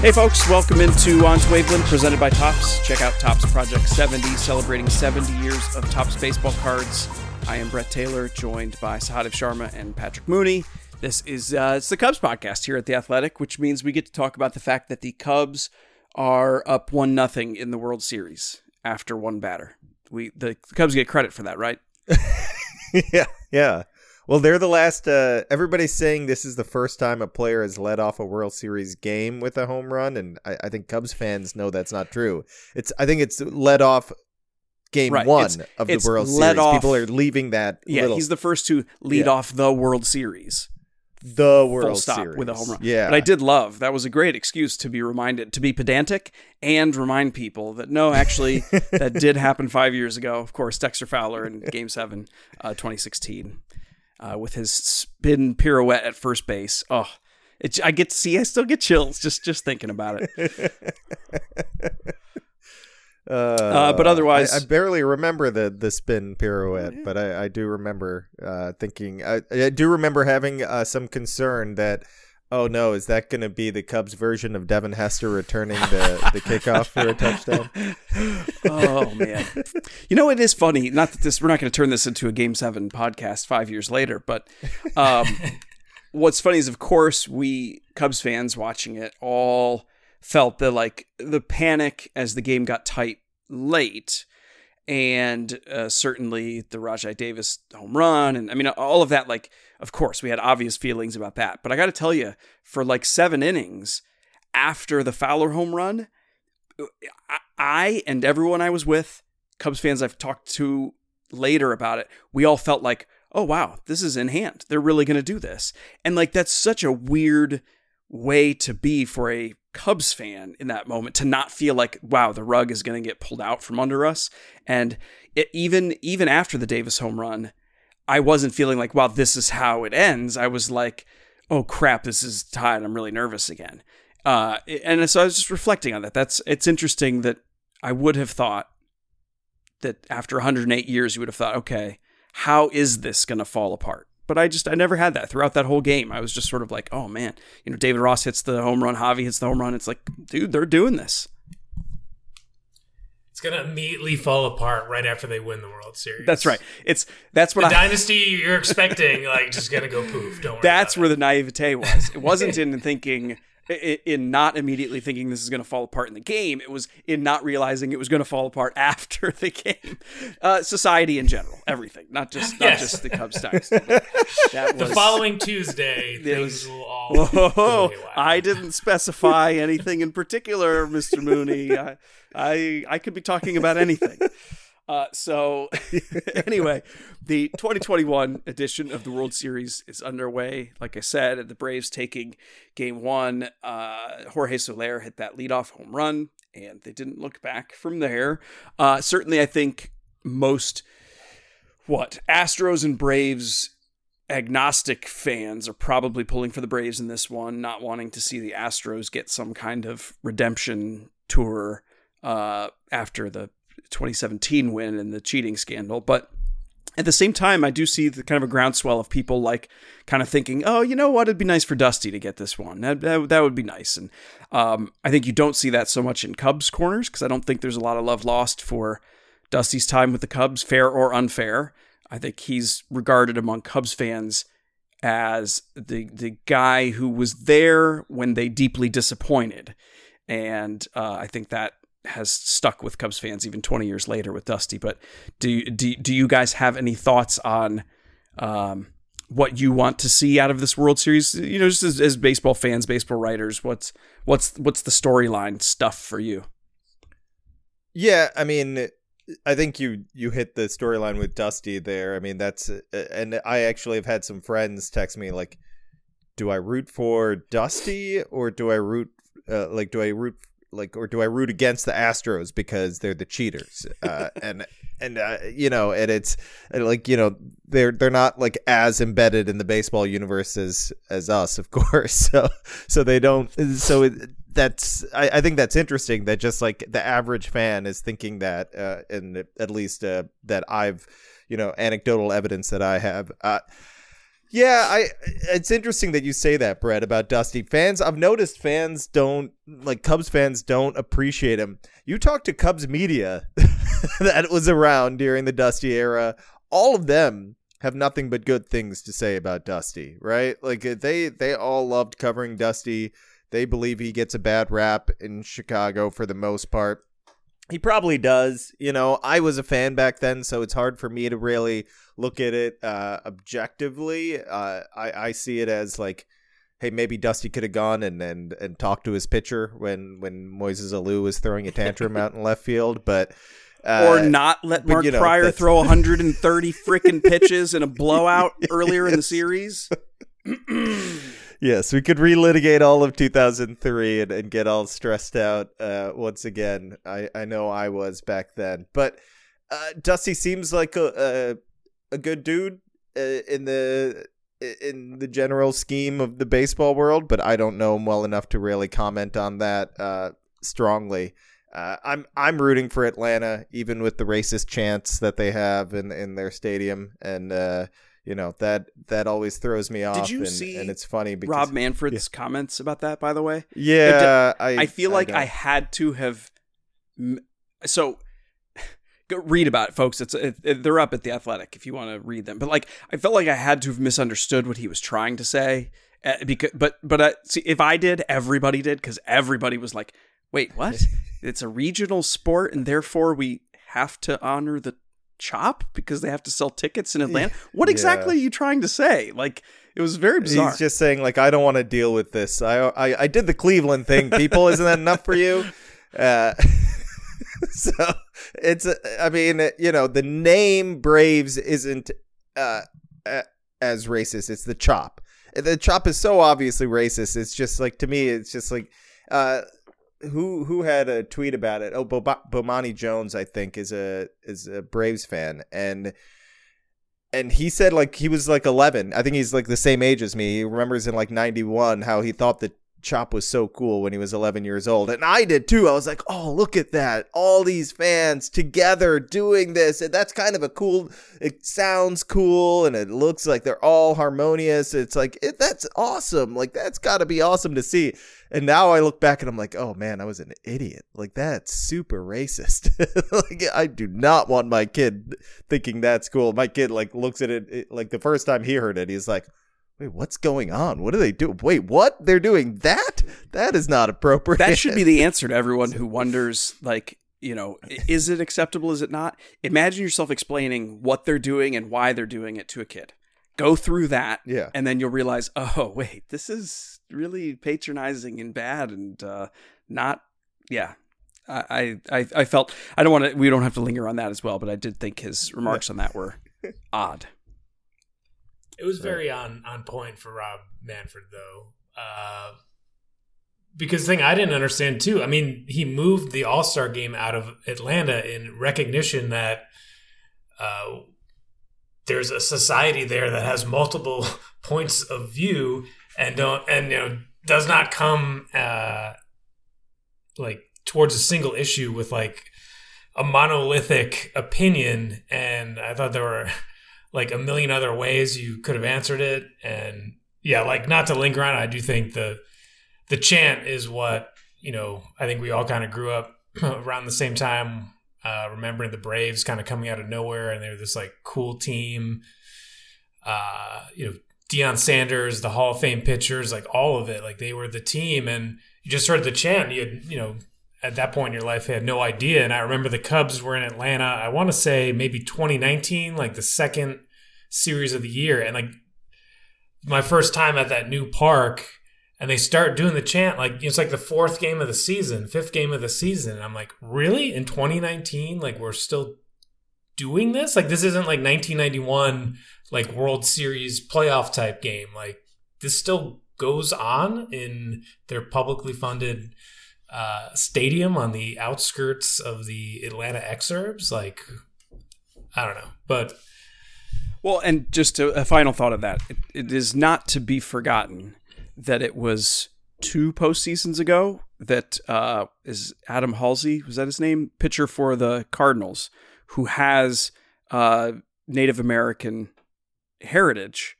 Hey folks, welcome into On to Waveland presented by Topps. Check out Topps Project 70, celebrating 70 years of Topps baseball cards. I am Brett Taylor, joined by Sahadev Sharma and Patrick Mooney. This is uh, it's the Cubs podcast here at the Athletic, which means we get to talk about the fact that the Cubs are up one nothing in the World Series after one batter. We the Cubs get credit for that, right? yeah, yeah. Well, they're the last. Uh, everybody's saying this is the first time a player has led off a World Series game with a home run, and I, I think Cubs fans know that's not true. It's I think it's led off game Right, one it's- of the World led Series. off- People are leaving that. Yeah, little, he's the first to lead Yeah. off the World Series. the World full stop Series with a home run. Yeah, But I did love that was a great excuse to be reminded to be pedantic and remind people that no, actually, that did happen five years ago. Of course, Dexter Fowler in Game Seven, uh, 2016, uh, with his spin pirouette at first base. Oh, it, I get to see. I still get chills just just thinking about it. Uh, but otherwise- I, I barely remember the the spin pirouette, but I, I do remember uh, thinking. I, I do remember having uh, some concern that. Oh no! Is that going to be the Cubs' version of Devin Hester returning the, the kickoff for a touchdown? oh man you know it is funny not that this we're not going to turn this into a game seven podcast five years later but um, what's funny is of course we cubs fans watching it all felt the like the panic as the game got tight late and uh, certainly the Rajai Davis home run, and I mean all of that. Like, of course, we had obvious feelings about that. But I got to tell you, for like seven innings after the Fowler home run, I- I and everyone I was with, Cubs fans I've talked to later about it, we all felt like, oh wow, this is in hand. They're really going to do this, and like that's such a weird way to be for a Cubs fan in that moment to not feel like wow the rug is going to get pulled out from under us. And it, even even after the Davis home run I wasn't feeling like wow this is how it ends. I was like oh crap this is tied. I'm really nervous again. Uh, and so I was just reflecting on that. That's it's interesting that I would have thought that after 108 years you would have thought okay how is this going to fall apart but I just I never had that throughout that whole game. I was just sort of like, oh man, you know, David Ross hits the home run, Javi hits the home run. It's like, dude, they're doing this. It's gonna immediately fall apart right after they win the World Series. That's right. It's that's what The I. dynasty you're expecting, like, just gonna go poof. Don't worry. That's where it. the naivete was. It wasn't in thinking, in not immediately thinking this is going to fall apart in the game. It was in not realizing it was going to fall apart after the game. Uh, society in general, everything, not just not Yes. just the Cubs. That the following Tuesday, things was- will all. Whoa. I didn't specify anything in particular, Mr. Mooney. I, I, I could be talking about anything. Uh, so, anyway, the 2021 edition of the World Series is underway. Like I said, the Braves taking game one. Uh, Jorge Soler hit that leadoff home run, and they didn't look back from there. Uh, certainly, I think most what Astros and Braves agnostic fans are probably pulling for the Braves in this one, not wanting to see the Astros get some kind of redemption tour uh, after the 2017 win and the cheating scandal. But at the same time, I do see the kind of a groundswell of people like kind of thinking, oh, you know what? It'd be nice for Dusty to get this one. That, that, that would be nice. And um, I think you don't see that so much in Cubs corners because I don't think there's a lot of love lost for Dusty's time with the Cubs, fair or unfair. I think he's regarded among Cubs fans as the the guy who was there when they deeply disappointed, and uh, I think that has stuck with Cubs fans even 20 years later with Dusty. But do do do you guys have any thoughts on um, what you want to see out of this World Series? You know, just as, as baseball fans, baseball writers, what's what's what's the storyline stuff for you? Yeah, I mean, I think you you hit the storyline with Dusty there. I mean, that's and I actually have had some friends text me like, "Do I root for Dusty or do I root uh, like do I root like or do I root against the Astros because they're the cheaters?" Uh, and and uh, you know, and it's like you know they're they're not like as embedded in the baseball universe as as us, of course. So so they don't. So it, that's I, I, think that's interesting that just like the average fan is thinking that uh and at least uh that I've you know anecdotal evidence that I have uh yeah, I it's interesting that you say that, Brett, about Dusty. Fans I've noticed fans don't like Cubs fans don't appreciate him. You talk to Cubs media that was around during the Dusty era, all of them have nothing but good things to say about Dusty, right? Like uh, they they all loved covering Dusty. They believe he gets a bad rap in Chicago for the most part. He probably does. You know, I was a fan back then, so it's hard for me to really look at it uh, objectively. Uh, I, I see it as like, hey, maybe Dusty could have gone and, and, and talked to his pitcher when, when Moises Alou was throwing a tantrum out in left field. But uh, or not let Mark you know, Prior throw 130 freaking pitches in a blowout earlier in the series. yes, we could relitigate all of 2003 and, and get all stressed out uh, once again. I, I know I was back then, but uh, Dusty seems like a a, a good dude uh, in the in the general scheme of the baseball world, but I don't know him well enough to really comment on that uh, strongly. Uh, I'm I'm rooting for Atlanta, even with the racist chants that they have in in their stadium, and you know that that always throws me off. Did you and, see? And it's funny because Rob Manfred's yeah. comments about that. By the way, yeah, I, I feel like I, I had to have. So go read about it, folks. It's it, it, they're up at the Athletic if you want to read them. But like, I felt like I had to have misunderstood what he was trying to say. Uh, because, but but uh, see, if I did, everybody did because everybody was like, "Wait, what? it's a regional sport, and therefore we have to honor the chop because they have to sell tickets in Atlanta. What exactly yeah. are you trying to say? Like it was very bizarre. He's just saying like I don't want to deal with this. I I, I did the Cleveland thing. People, isn't that enough for you? Uh, so it's I mean you know the name Braves isn't uh, as racist. It's the chop. The chop is so obviously racist. It's just like to me. It's just like. Uh, who who had a tweet about it? Oh, Bo- Bomani Jones, I think, is a is a Braves fan, and and he said like he was like 11. I think he's like the same age as me. He remembers in like 91 how he thought that Chop was so cool when he was 11 years old. And I did too. I was like, oh, look at that. All these fans together doing this. And that's kind of a cool, it sounds cool and it looks like they're all harmonious. It's like, it, that's awesome. Like, that's got to be awesome to see. And now I look back and I'm like, oh man, I was an idiot. Like, that's super racist. like, I do not want my kid thinking that's cool. My kid, like, looks at it, it like the first time he heard it, he's like, Wait, what's going on? What do they do? Wait, what? They're doing that? That is not appropriate. That should be the answer to everyone who wonders, like, you know, is it acceptable? Is it not? Imagine yourself explaining what they're doing and why they're doing it to a kid. Go through that, yeah, and then you'll realize, oh, wait, this is really patronizing and bad, and uh, not, yeah. I, I I felt I don't want to. We don't have to linger on that as well, but I did think his remarks on that were odd. It was very on on point for Rob Manfred though. Uh, because the thing I didn't understand too, I mean, he moved the All Star game out of Atlanta in recognition that uh, there's a society there that has multiple points of view and don't and you know does not come uh like towards a single issue with like a monolithic opinion and i thought there were like a million other ways you could have answered it and yeah like not to linger on i do think the the chant is what you know i think we all kind of grew up around the same time uh, remembering the braves kind of coming out of nowhere and they're this like cool team uh, you know Deion Sanders, the Hall of Fame pitchers, like all of it, like they were the team, and you just heard the chant. You had, you know, at that point in your life, you had no idea. And I remember the Cubs were in Atlanta. I want to say maybe 2019, like the second series of the year, and like my first time at that new park, and they start doing the chant like it's like the fourth game of the season, fifth game of the season. And I'm like, really? In 2019, like we're still doing this? Like this isn't like 1991 like World Series playoff type game. Like this still goes on in their publicly funded uh, stadium on the outskirts of the Atlanta exurbs. Like I don't know, but well, and just a, a final thought of that: it, it is not to be forgotten that it was two postseasons ago that uh, is Adam Halsey was that his name pitcher for the Cardinals who has uh, Native American heritage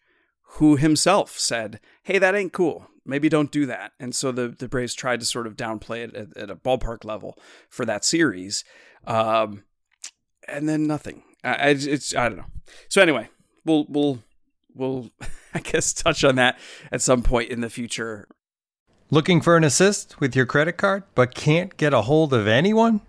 who himself said, "Hey, that ain't cool. Maybe don't do that." And so the the Braves tried to sort of downplay it at, at a ballpark level for that series, um, and then nothing. I, it's I don't know. So anyway, we'll we'll we'll I guess touch on that at some point in the future. Looking for an assist with your credit card, but can't get a hold of anyone?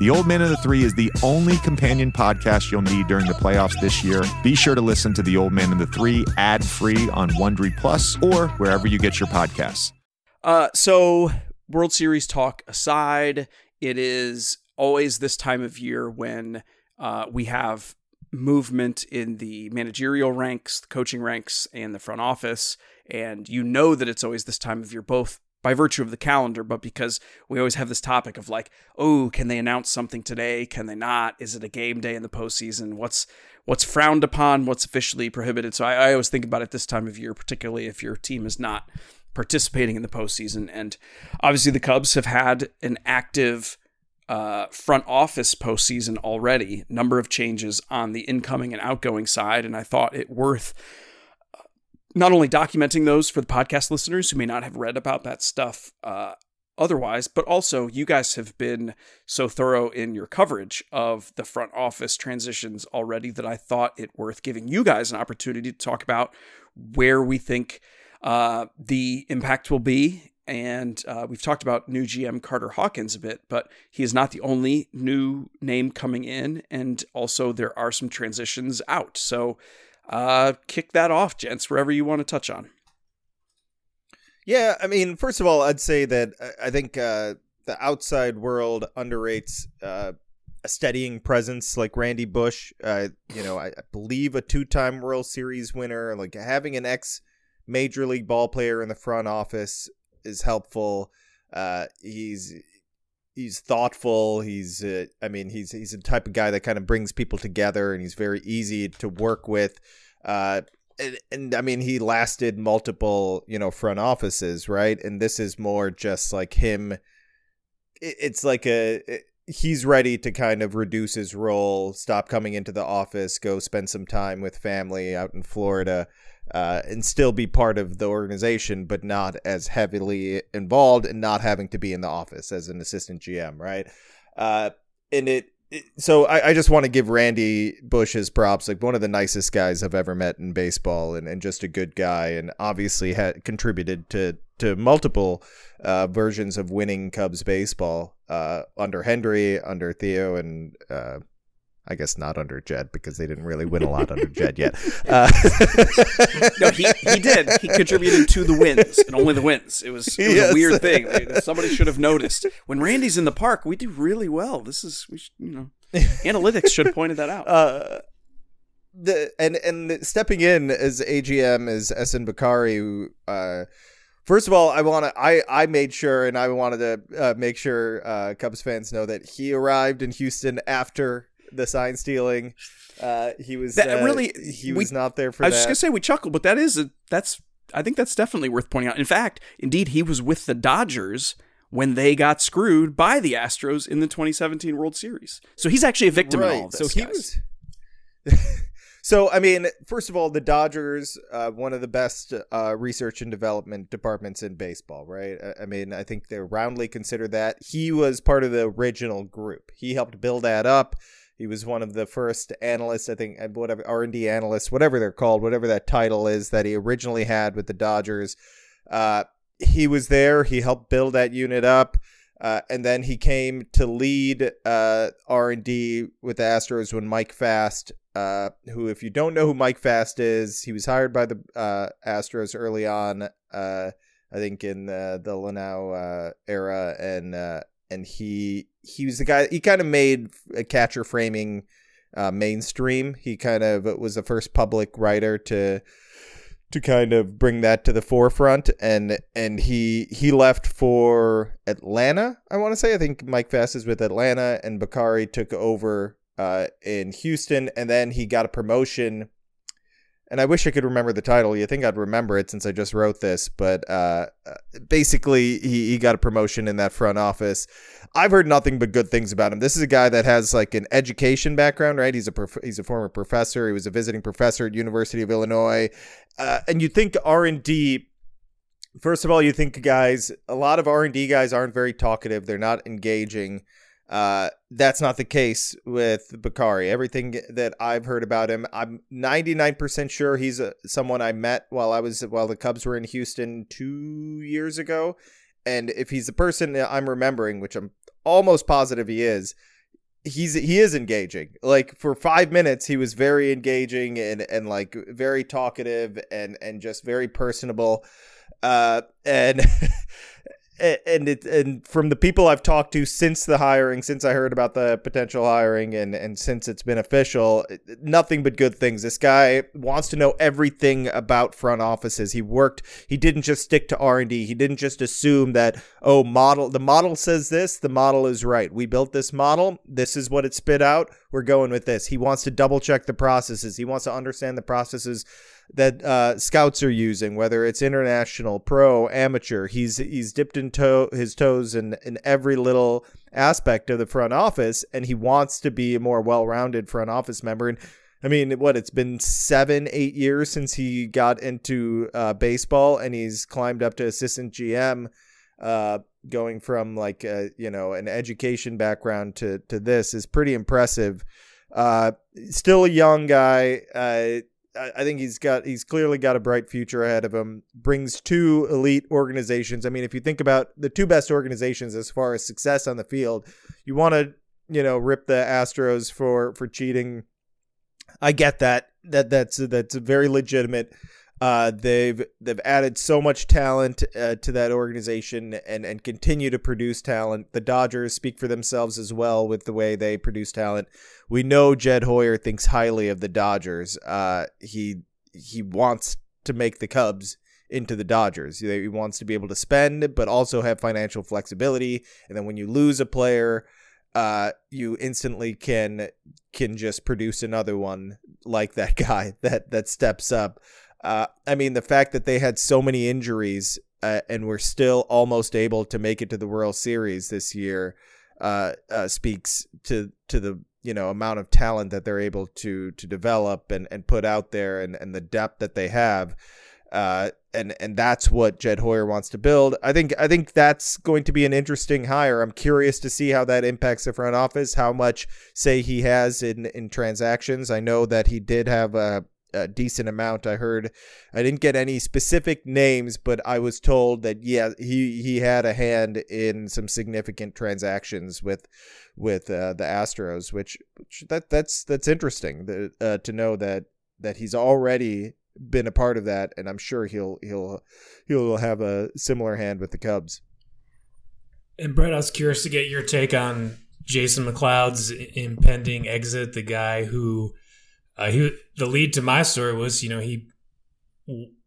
The Old Man and the Three is the only companion podcast you'll need during the playoffs this year. Be sure to listen to The Old Man and the Three ad free on Wondery Plus or wherever you get your podcasts. Uh, so, World Series talk aside, it is always this time of year when uh, we have movement in the managerial ranks, the coaching ranks, and the front office. And you know that it's always this time of year, both by virtue of the calendar, but because we always have this topic of like, oh, can they announce something today? Can they not? Is it a game day in the postseason? What's what's frowned upon? What's officially prohibited? So I, I always think about it this time of year, particularly if your team is not participating in the postseason. And obviously, the Cubs have had an active uh, front office postseason already. Number of changes on the incoming and outgoing side, and I thought it worth not only documenting those for the podcast listeners who may not have read about that stuff uh, otherwise, but also you guys have been so thorough in your coverage of the front office transitions already that I thought it worth giving you guys an opportunity to talk about where we think uh, the impact will be. And uh, we've talked about new GM Carter Hawkins a bit, but he is not the only new name coming in. And also, there are some transitions out. So, uh, kick that off, gents, wherever you want to touch on. Yeah, I mean, first of all, I'd say that I think uh, the outside world underrates uh, a steadying presence like Randy Bush. Uh, you know, I, I believe a two-time World Series winner. Like having an ex major league ball player in the front office is helpful. Uh, he's he's thoughtful. He's uh, I mean he's he's the type of guy that kind of brings people together, and he's very easy to work with. Uh, and, and I mean he lasted multiple you know front offices, right? And this is more just like him. It's like a he's ready to kind of reduce his role, stop coming into the office, go spend some time with family out in Florida, uh, and still be part of the organization, but not as heavily involved and not having to be in the office as an assistant GM, right? Uh, and it, it so I, I just want to give Randy Bush his props, like one of the nicest guys I've ever met in baseball, and, and just a good guy, and obviously had contributed to to multiple uh, versions of winning Cubs baseball uh, under Hendry, under Theo, and uh, I guess not under Jed because they didn't really win a lot under Jed yet. Uh, no, he, he did. He contributed to the wins and only the wins. It was, it was yes. a weird thing. Somebody should have noticed. When Randy's in the park, we do really well. This is, we should, you know, analytics should have pointed that out. Uh, the and and stepping in as AGM is Ehsan Bukhari, who uh, First of all, I want to. I I made sure, and I wanted to uh, make sure uh, Cubs fans know that he arrived in Houston after the sign stealing. Uh, he was that uh, really he was we, not there for. I was that. just gonna say we chuckled, but that is a, that's I think that's definitely worth pointing out. In fact, indeed, he was with the Dodgers when they got screwed by the Astros in the 2017 World Series. So he's actually a victim right. in all of this. So he guys. was. So, I mean, first of all, the Dodgers, uh, one of the best uh, research and development departments in baseball, right? I mean, I think they're roundly considered that. He was part of the original group. He helped build that up. He was one of the first analysts, I think, uh, whatever R and D analysts, whatever they're called, whatever that title is that he originally had with the Dodgers. Uh, he was there. He helped build that unit up. Uh, and then he came to lead uh, R and D with the Astros when Mike Fast, uh, who, if you don't know who Mike Fast is, he was hired by the uh, Astros early on. Uh, I think in the the Luhnow era, and and he he was the guy. He kind of made catcher framing uh, mainstream. He kind of was the first public writer to to kind of bring that to the forefront and and he he left for Atlanta I want to say I think Mike Fast is with Atlanta and Bukhari took over uh, in Houston and then he got a promotion and I wish I could remember the title. You think I'd remember it since I just wrote this, but uh, basically, he, he got a promotion in that front office. I've heard nothing but good things about him. This is a guy that has like an education background, right? He's a prof- he's a former professor. He was a visiting professor at University of Illinois, uh, and you think R and D. First of all, you think guys, a lot of R and D guys aren't very talkative. They're not engaging. Uh, that's not the case with Bukhari. Everything that I've heard about him, I'm 99% sure he's a, someone I met while I was while the Cubs were in Houston two years ago. And if he's the person I'm remembering, which I'm almost positive he is, he's he is engaging. Like for five minutes, he was very engaging and and like very talkative and and just very personable. Uh, and and it and from the people I've talked to since the hiring, since I heard about the potential hiring, and and since it's been official, nothing but good things. This guy wants to know everything about front offices. He worked. He didn't just stick to R and D. He didn't just assume that oh model the model says this, the model is right. We built this model. This is what it spit out. We're going with this. He wants to double check the processes. He wants to understand the processes that uh, scouts are using, whether it's international, pro, amateur. He's he's dipped in his toes in in every little aspect of the front office, and he wants to be a more well-rounded front office member. And I mean, what it's been seven, eight years since he got into uh, baseball, and he's climbed up to assistant GM. Uh, going from like uh, you know an education background to to this is pretty impressive. Uh, still a young guy. I think he's got he's clearly got a bright future ahead of him. Brings two elite organizations. I mean, if you think about the two best organizations as far as success on the field, you want to you know rip the Astros for for cheating. I get that that that's that's very legitimate. Uh, they've they've added so much talent uh, to that organization and and continue to produce talent. The Dodgers speak for themselves as well with the way they produce talent. We know Jed Hoyer thinks highly of the Dodgers. Uh, he he wants to make the Cubs into the Dodgers. He wants to be able to spend, but also have financial flexibility. And then when you lose a player, uh, you instantly can can just produce another one like that guy that that steps up. Uh, I mean, the fact that they had so many injuries uh, and were still almost able to make it to the World Series this year uh, uh, speaks to to the you know amount of talent that they're able to to develop and, and put out there and, and the depth that they have uh, and and that's what Jed Hoyer wants to build. I think I think that's going to be an interesting hire. I'm curious to see how that impacts the front office, how much say he has in in transactions. I know that he did have a, a decent amount. I heard I didn't get any specific names, but I was told that yeah, he he had a hand in some significant transactions with with uh, the Astros, which, which that that's that's interesting the, uh, to know that that he's already been a part of that, and I'm sure he'll he'll he'll have a similar hand with the Cubs. And Brett, I was curious to get your take on Jason McLeod's impending exit. The guy who uh, he the lead to my story was, you know, he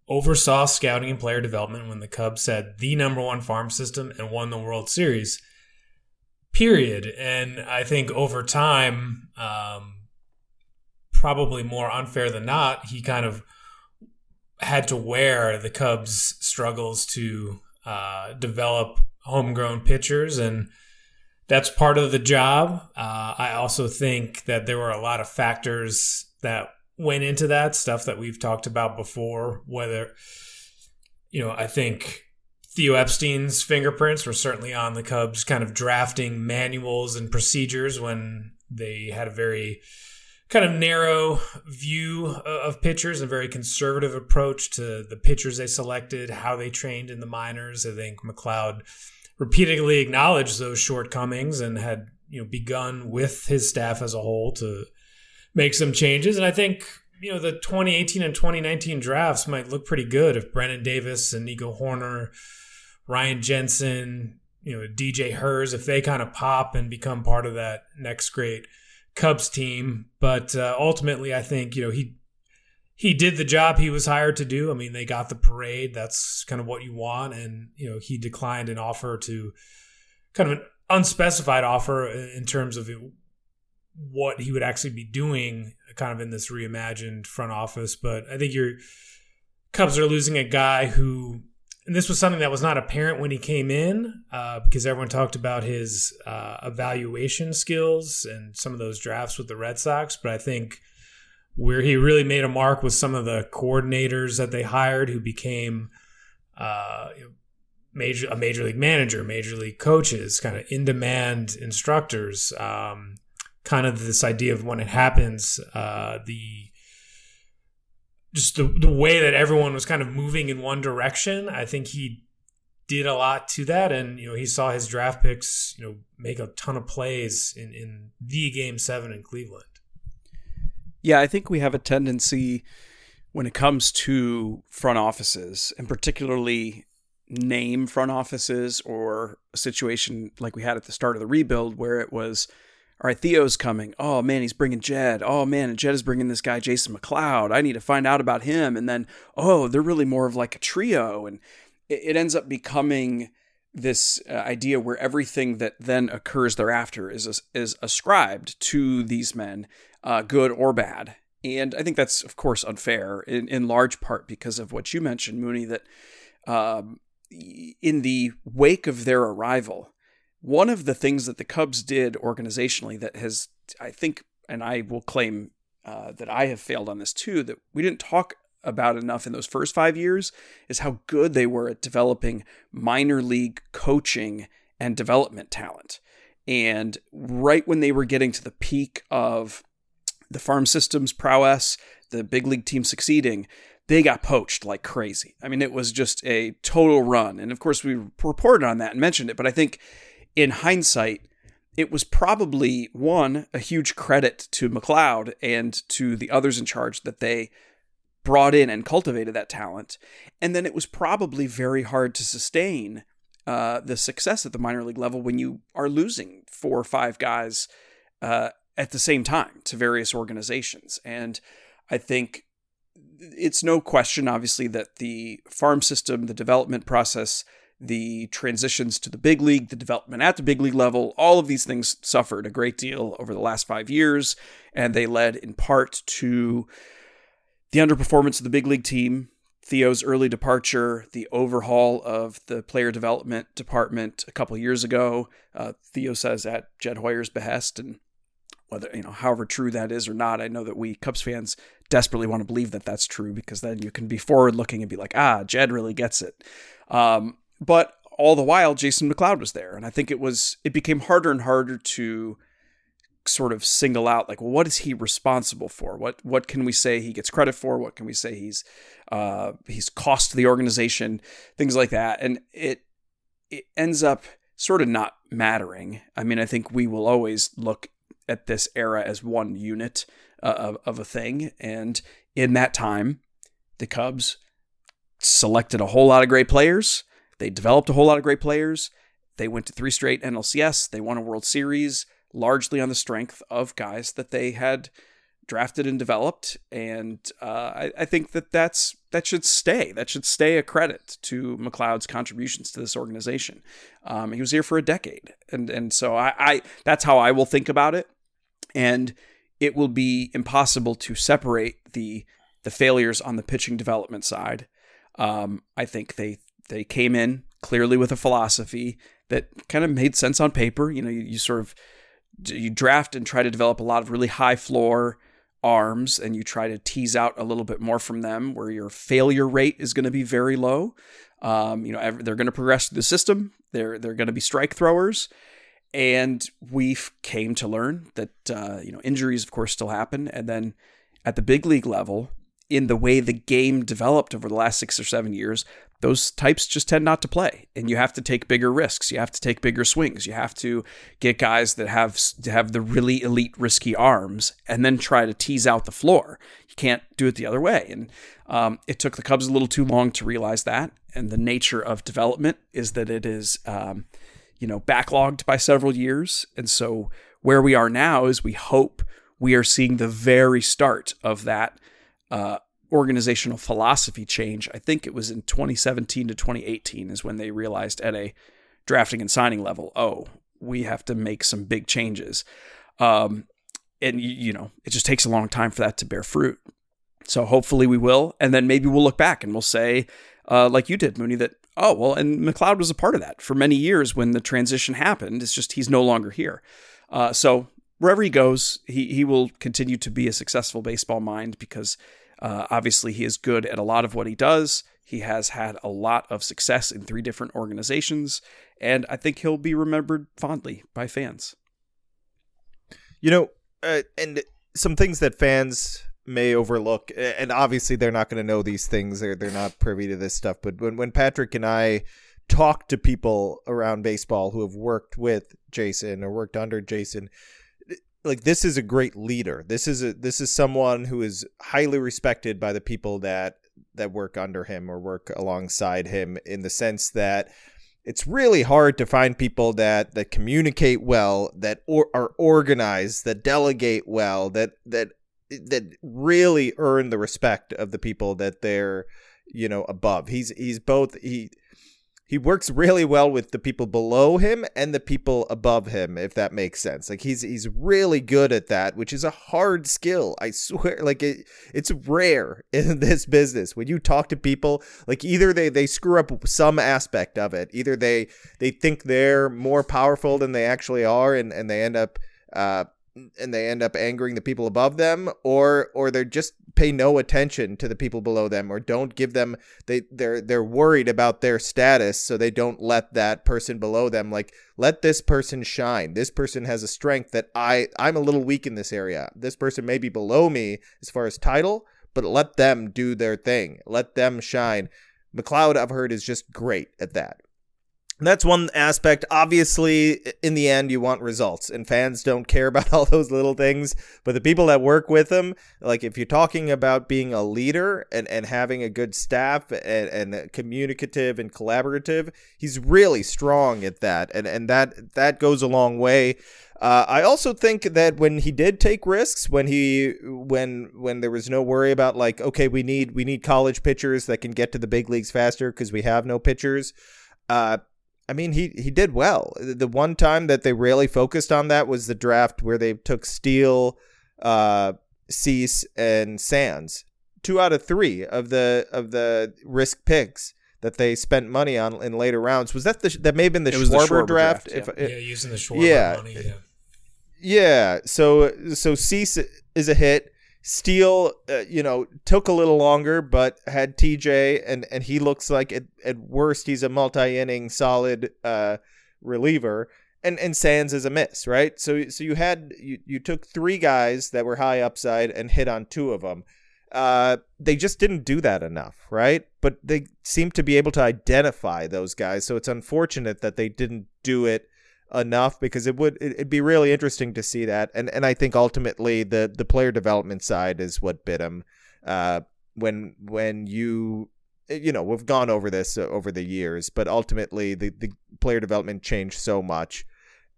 oversaw scouting and player development when the Cubs had the number one farm system and won the World Series. Period. And I think over time, um, probably more unfair than not, he kind of had to wear the Cubs' struggles to uh, develop homegrown pitchers, and that's part of the job. Uh, I also think that there were a lot of factors that went into that stuff that we've talked about before. Whether you know, I think Theo Epstein's fingerprints were certainly on the Cubs' kind of drafting manuals and procedures when they had a very kind of narrow view uh, of pitchers, a very conservative approach to the pitchers they selected, how they trained in the minors. I think McLeod repeatedly acknowledged those shortcomings and had you know begun with his staff as a whole to make some changes. And I think you know the 2018 and 2019 drafts might look pretty good if Brennen Davis and Nico Hoerner, Ryan Jensen, you know DJ Herz, if they kind of pop and become part of that next great Cubs team, but uh, ultimately, I think you know he he did the job he was hired to do. I mean, they got the parade. That's kind of what you want, and you know he declined an offer to kind of an unspecified offer in terms of what he would actually be doing, kind of in this reimagined front office. But I think your Cubs are losing a guy who and this was something that was not apparent when he came in uh, because everyone talked about his uh, evaluation skills and some of those drafts with the Red Sox. But I think where he really made a mark was some of the coordinators that they hired who became uh, major a major league manager, major league coaches, kind of in demand instructors. Um, kind of this idea of when it happens, uh, the just the, the way that everyone was kind of moving in one direction. I think he did a lot to that. And, you know, he saw his draft picks, you know, make a ton of plays in, in the game seven in Cleveland. Yeah, I think we have a tendency when it comes to front offices and particularly name front offices or a situation like we had at the start of the rebuild where it was all right, Theo's coming. Oh man, he's bringing Jed. Oh man, and Jed is bringing this guy Jason McLeod. I need to find out about him. And then oh, they're really more of like a trio, and it, ends up becoming this uh, idea where everything that then occurs thereafter is is ascribed to these men, uh, good or bad. And I think that's of course unfair in, in large part because of what you mentioned, Mooney. That um, in the wake of their arrival, one of the things that the Cubs did organizationally that has, I think, and I will claim uh, that I have failed on this too, that we didn't talk about enough in those first five years is how good they were at developing minor league coaching and development talent. And right when they were getting to the peak of the farm system's prowess, the big league team succeeding, they got poached like crazy. I mean, it was just a total run. And of course, we reported on that and mentioned it, but I think in hindsight, it was probably one, a huge credit to McLeod and to the others in charge that they brought in and cultivated that talent. And then it was probably very hard to sustain uh, the success at the minor league level when you are losing four or five guys uh, at the same time to various organizations. And I think it's no question, obviously, that the farm system, the development process, the transitions to the big league, the development at the big league level, all of these things suffered a great deal over the last five years. And they led in part to the underperformance of the big league team, Theo's early departure, the overhaul of the player development department a couple years ago. Uh, Theo says at Jed Hoyer's behest, and whether you know, however true that is or not, I know that we Cubs fans desperately want to believe that that's true because then you can be forward looking and be like, ah, Jed really gets it. Um, but all the while, Jason McLeod was there, and I think it was it became harder and harder to sort of single out like well, what is he responsible for? What what can we say he gets credit for? What can we say he's uh he's cost the organization? Things like that and it it ends up sort of not mattering. I mean i think we will always look at this era as one unit uh, of, of a thing and in that time the cubs selected a whole lot of great players they developed a whole lot of great players they went to three straight nlcs they won a world series largely on the strength of guys that they had drafted and developed. And uh, I, I, think that that's that should stay. That should stay a credit to McLeod's contributions to this organization. Um, he was here for a decade, and and so I, I that's how I will think about it. And it will be impossible to separate the the failures on the pitching development side. Um, I think they they came in clearly with a philosophy that kind of made sense on paper. You know, you, you sort of you draft and try to develop a lot of really high floor arms and you try to tease out a little bit more from them where your failure rate is going to be very low. Um, you know, they're going to progress through the system. They're they're going to be strike throwers, and we came to learn that uh, you know injuries, of course, still happen. And then at the big league level, in the way the game developed over the last six or seven years, those types just tend not to play. And you have to take bigger risks. You have to take bigger swings. You have to get guys that have have the really elite risky arms and then try to tease out the floor. You can't do it the other way. And um, it took the cubs a little too long to realize that. And the nature of development is that it is um, you know backlogged by several years. And so where we are now is we hope we are seeing the very start of that uh, organizational philosophy change. I think it was in 2017 to 2018 is when they realized at a drafting and signing level, oh, we have to make some big changes. Um, and you know, it just takes a long time for that to bear fruit. So hopefully we will, and then maybe we'll look back and we'll say, uh, like you did, Mooney, that oh well, and McLeod was a part of that for many years when the transition happened. It's just he's no longer here. Uh, so wherever he goes, he he will continue to be a successful baseball mind because uh, obviously, he is good at a lot of what he does. He has had a lot of success in three different organizations, and I think he'll be remembered fondly by fans. You know, uh, and some things that fans may overlook, and obviously they're not going to know these things; they're they're not privy to this stuff. But when when Patrick and I talk to people around baseball who have worked with Jason or worked under Jason, like this is a great leader. This is a this is someone who is highly respected by the people that that work under him or work alongside him in the sense that it's really hard to find people that that communicate well, that or, are organized, that delegate well, that that that really earn the respect of the people that they're you know above. He's he's both he he works really well with the people below him and the people above him if that makes sense. Like he's he's really good at that which is a hard skill i swear. Like it it's rare in this business. When you talk to people like either they they screw up some aspect of it. Either they they think they're more powerful than they actually are and and they end up uh and they end up angering the people above them or or they just pay no attention to the people below them or don't give them they they're they're worried about their status so they don't let that person below them like let this person shine. This person has a strength that I I'm a little weak in this area. This person may be below me as far as title but let them do their thing. Let them shine. McLeod I've heard is just great at that that's one aspect. Obviously, in the end, you want results, and fans don't care about all those little things. But the people that work with him, like if you're talking about being a leader and, and having a good staff and, and communicative and collaborative, he's really strong at that, and and that that goes a long way. Uh, I also think that when he did take risks, when he when when there was no worry about like, okay, we need we need college pitchers that can get to the big leagues faster because we have no pitchers. Uh, I mean, he he did well. The one time that they really focused on that was the draft where they took Steele, uh, Cease, and Sands. Two out of three of the of the risk picks that they spent money on in later rounds. Was that the that may have been the, Schwarber, the Schwarber, draft? draft yeah. If, yeah, using the Schwarber yeah, money. Yeah. Yeah. So so Cease is a hit. Steele, uh, you know, took a little longer, but had TJ, and and he looks like at, at worst he's a multi-inning solid uh, reliever, and and Sands is a miss, right? So so you had you you took three guys that were high upside and hit on two of them. Uh, they just didn't do that enough, right? But they seem to be able to identify those guys, so it's unfortunate that they didn't do it enough because it would it'd be really interesting to see that. And and I think ultimately the the player development side is what bit him uh when when you you know we've gone over this uh, over the years but ultimately the the player development changed so much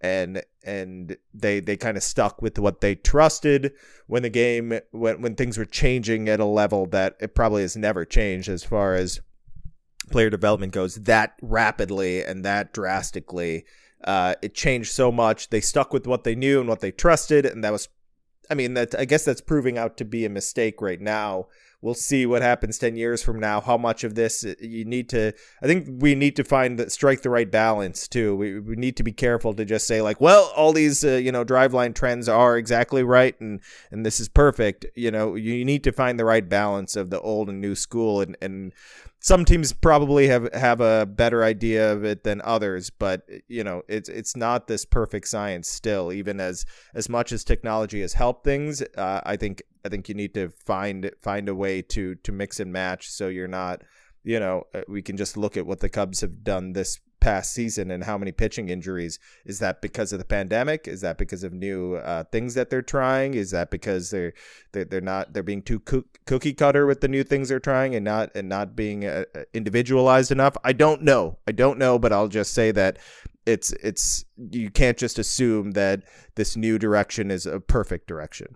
and and they they kind of stuck with what they trusted when the game when when things were changing at a level that it probably has never changed as far as player development goes that rapidly and that drastically uh, it changed so much. They stuck with what they knew and what they trusted, and that was, I mean, that I guess that's proving out to be a mistake right now. We'll see what happens ten years from now. How much of this uh, you need to? I think we need to find that strike the right balance too. We, we need to be careful to just say like, well, all these uh, you know driveline trends are exactly right, and and this is perfect. You know, you need to find the right balance of the old and new school, and and some teams probably have have a better idea of it than others but you know it's it's not this perfect science still. Even as as much as technology has helped things uh, i think i think you need to find find a way to to mix and match so you're not you know uh, we can just look at what the cubs have done this past season and how many pitching injuries. Is that because of the pandemic? Is that because of new uh, things that they're trying? Is that because they're they're, they're not they're being too cookie cutter with the new things they're trying and not and not being uh, uh, individualized enough? I don't know. I don't know, but I'll just say that it's it's you can't just assume that this new direction is a perfect direction.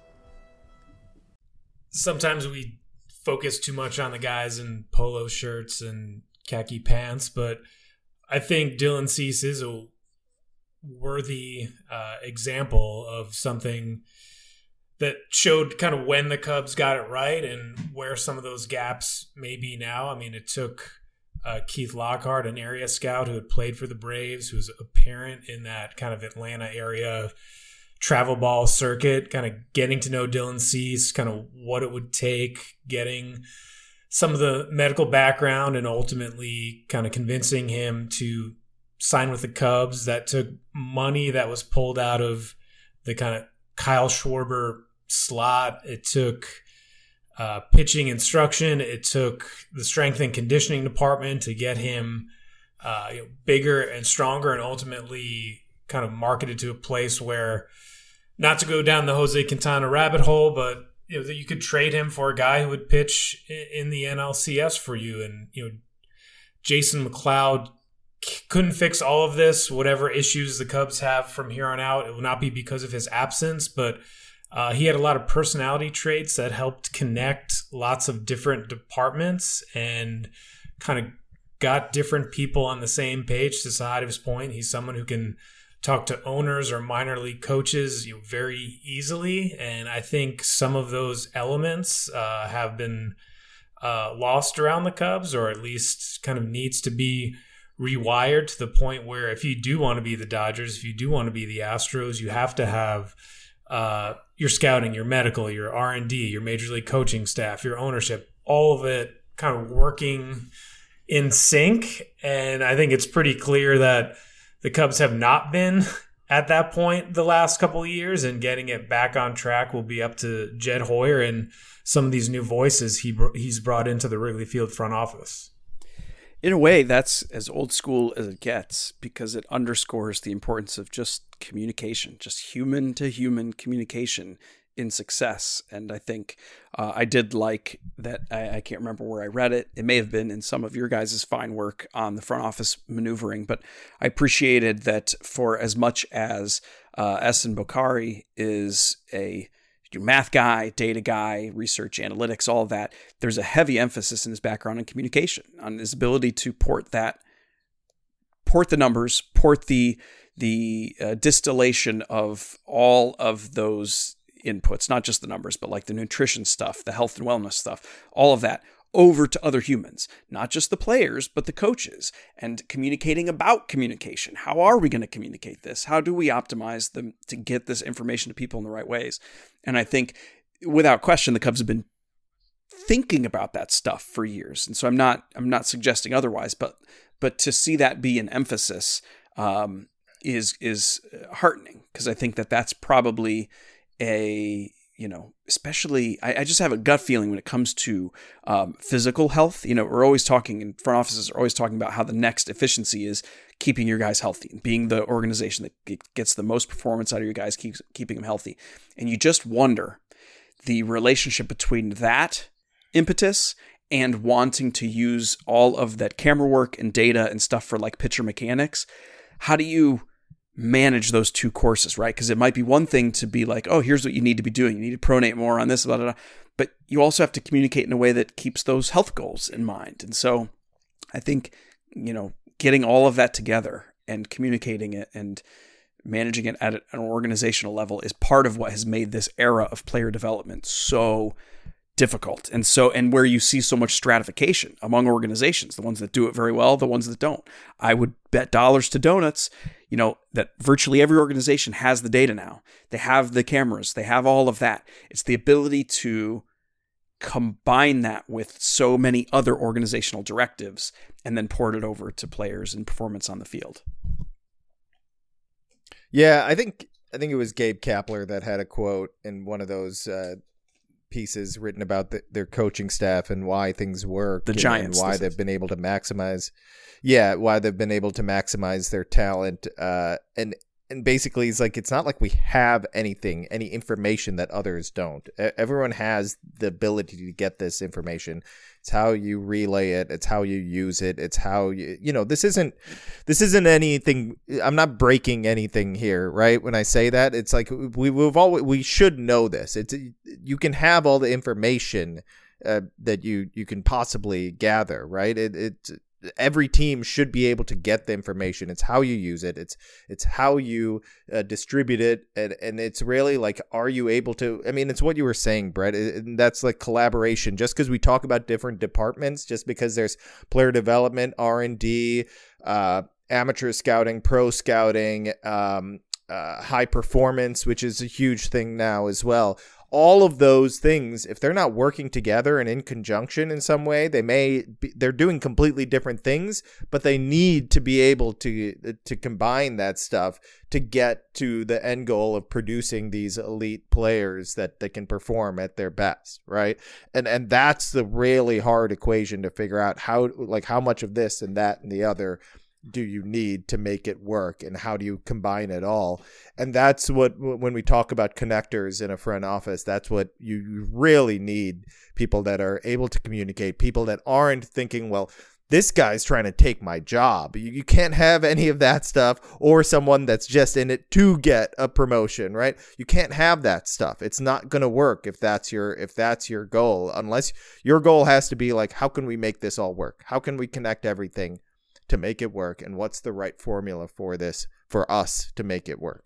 Sometimes we focus too much on the guys in polo shirts and khaki pants, but I think Dylan Cease is a worthy uh, example of something that showed kind of when the Cubs got it right and where some of those gaps may be now. I mean, it took uh, Keith Lockhart, an area scout who had played for the Braves, who was a parent in that kind of Atlanta area travel ball circuit, kind of getting to know Dylan Cease, kind of what it would take, getting some of the medical background, and ultimately kind of convincing him to sign with the Cubs. That took money that was pulled out of the kind of Kyle Schwarber slot. It took uh, pitching instruction. It took the strength and conditioning department to get him uh, you know, bigger and stronger, and ultimately kind of marketed to a place where not to go down the Jose Quintana rabbit hole, but you know that you could trade him for a guy who would pitch in the NLCS for you, and you know Jason McLeod couldn't fix all of this. Whatever issues the Cubs have from here on out, it will not be because of his absence, but uh, he had a lot of personality traits that helped connect lots of different departments and kind of got different people on the same page to side of his point. He's someone who can talk to owners or minor league coaches you know, very easily, and I think some of those elements uh, have been uh, lost around the Cubs, or at least kind of needs to be rewired to the point where if you do want to be the Dodgers, if you do want to be the Astros, you have to have uh, your scouting, your medical, your R and D, your major league coaching staff, your ownership, all of it kind of working in sync. And I think it's pretty clear that the Cubs have not been at that point the last couple of years, and getting it back on track will be up to Jed Hoyer and some of these new voices he he's brought into the Wrigley Field front office. In a way, that's as old school as it gets because it underscores the importance of just communication, just human to human communication in success. And I think uh, I did like that. I, I, can't remember where I read it. It may have been in some of your guys' fine work on the front office maneuvering, but I appreciated that for as much as uh, Ehsan Bukhari is a math guy, data guy, research analytics, all that, there's a heavy emphasis in his background on communication, on his ability to port that, port the numbers, port the the uh, distillation of all of those inputs, not just the numbers, but like the nutrition stuff, the health and wellness stuff, all of that over to other humans, not just the players, but the coaches, and communicating about communication. How are we going to communicate this? How do we optimize them to get this information to people in the right ways? And I think, without question, the Cubs have been thinking about that stuff for years. And so I'm not I'm not suggesting otherwise, but but to see that be an emphasis um, is is heartening because I think that that's probably a you know especially I, I, just have a gut feeling when it comes to um, physical health. You know we're always talking in front offices are always talking about how the next efficiency is keeping your guys healthy and being the organization that gets the most performance out of your guys keeps keeping them healthy. And you just wonder the relationship between that impetus and wanting to use all of that camera work and data and stuff for like pitcher mechanics. How do you manage those two courses, right? Because it might be one thing to be like, oh, here's what you need to be doing. You need to pronate more on this, blah, blah, blah. But you also have to communicate in a way that keeps those health goals in mind. And so I think, you know, getting all of that together and communicating it and managing it at an organizational level is part of what has made this era of player development so difficult. And so and where you see so much stratification among organizations the ones that do it very well the ones that don't. I would bet dollars to donuts you know that virtually every organization has the data now. They have the cameras. They have all of that. It's the ability to combine that with so many other organizational directives and then port it over to players and performance on the field. Yeah i think i think it was gabe kapler that had a quote in one of those uh, pieces written about the, their coaching staff and why things work. The and, Giants, and why they've been able to maximize, yeah, why they've been able to maximize their talent. Uh, and and basically, it's like it's not like we have anything, any information that others don't. Everyone has the ability to get this information. It's how you relay it. It's how you use it. It's how you, you know, this isn't, this isn't anything. I'm not breaking anything here, right? When I say that, it's like we, we've always, we should know this. It's, you can have all the information uh, that you, you can possibly gather, right? It, it, every team should be able to get the information. It's how you use it. It's it's how you uh, distribute it. And, and it's really like are you able to i mean it's what you were saying brett and that's like collaboration. Just because we talk about different departments just because there's player development r&d uh, amateur scouting pro scouting um, uh, high performance which is a huge thing now as well all of those things if they're not working together and in conjunction in some way they may be, they're doing completely different things but they need to be able to to combine that stuff to get to the end goal of producing these elite players that they can perform at their best right? And and that's the really hard equation to figure out how like how much of this and that and the other do you need to make it work and how do you combine it all and that's what when we talk about connectors in a front office that's what you really need people that are able to communicate people that aren't thinking well this guy's trying to take my job. You, you can't have any of that stuff or someone that's just in it to get a promotion, right? You can't have that stuff. It's not going to work if that's your if that's your goal unless your goal has to be like how can we make this all work? How can we connect everything to make it work and what's the right formula for this for us to make it work?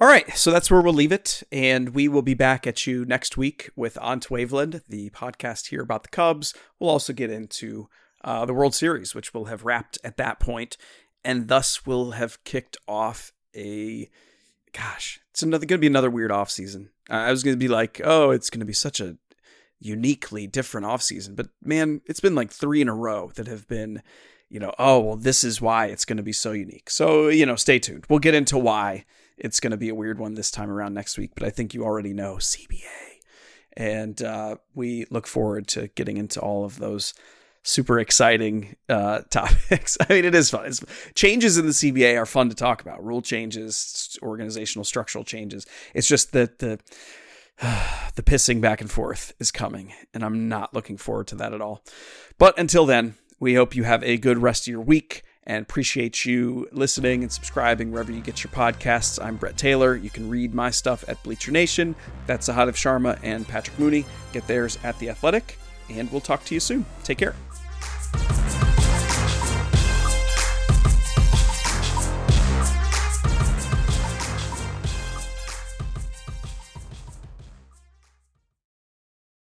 All right, so that's where we'll leave it, and we will be back at you next week with On Waveland, the podcast here about the Cubs. We'll also get into uh, the World Series, which will have wrapped at that point, and thus will have kicked off a gosh, it's another going to be another weird off season. I was going to be like, oh, it's going to be such a uniquely different off season, but man, it's been like three in a row that have been, you know, oh well, this is why it's going to be so unique. So you know, stay tuned. We'll get into why it's going to be a weird one this time around next week, but I think you already know CBA. And uh, we look forward to getting into all of those super exciting uh, topics. I mean, it is fun. It's, changes in the CBA are fun to talk about. Rule changes, organizational, structural changes. It's just that the the pissing back and forth is coming, and I'm not looking forward to that at all. But until then, we hope you have a good rest of your week and appreciate you listening and subscribing wherever you get your podcasts. I'm Brett Taylor. You can read my stuff at Bleacher Nation. That's Sahadev Sharma and Patrick Mooney. Get theirs at The Athletic, and we'll talk to you soon. Take care.